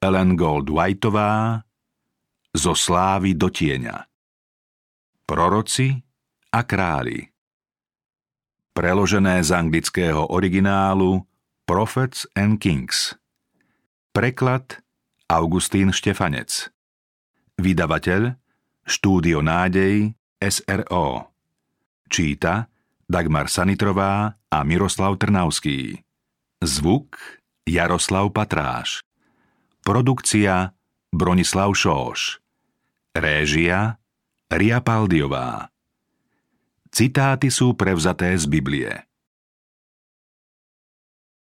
Ellen Gold Whiteová Zo slávy do tieňa. Proroci a králi. Preložené z anglického originálu Prophets and Kings. Preklad Augustín Štefanec. Vydavateľ Štúdio Nádej SRO Číta Dagmar Sanitrová a Miroslav Trnavský. Zvuk Jaroslav Patráš Produkcia Bronislav Šóš. Réžia Ria Paldiová. Citáty sú prevzaté z Biblie.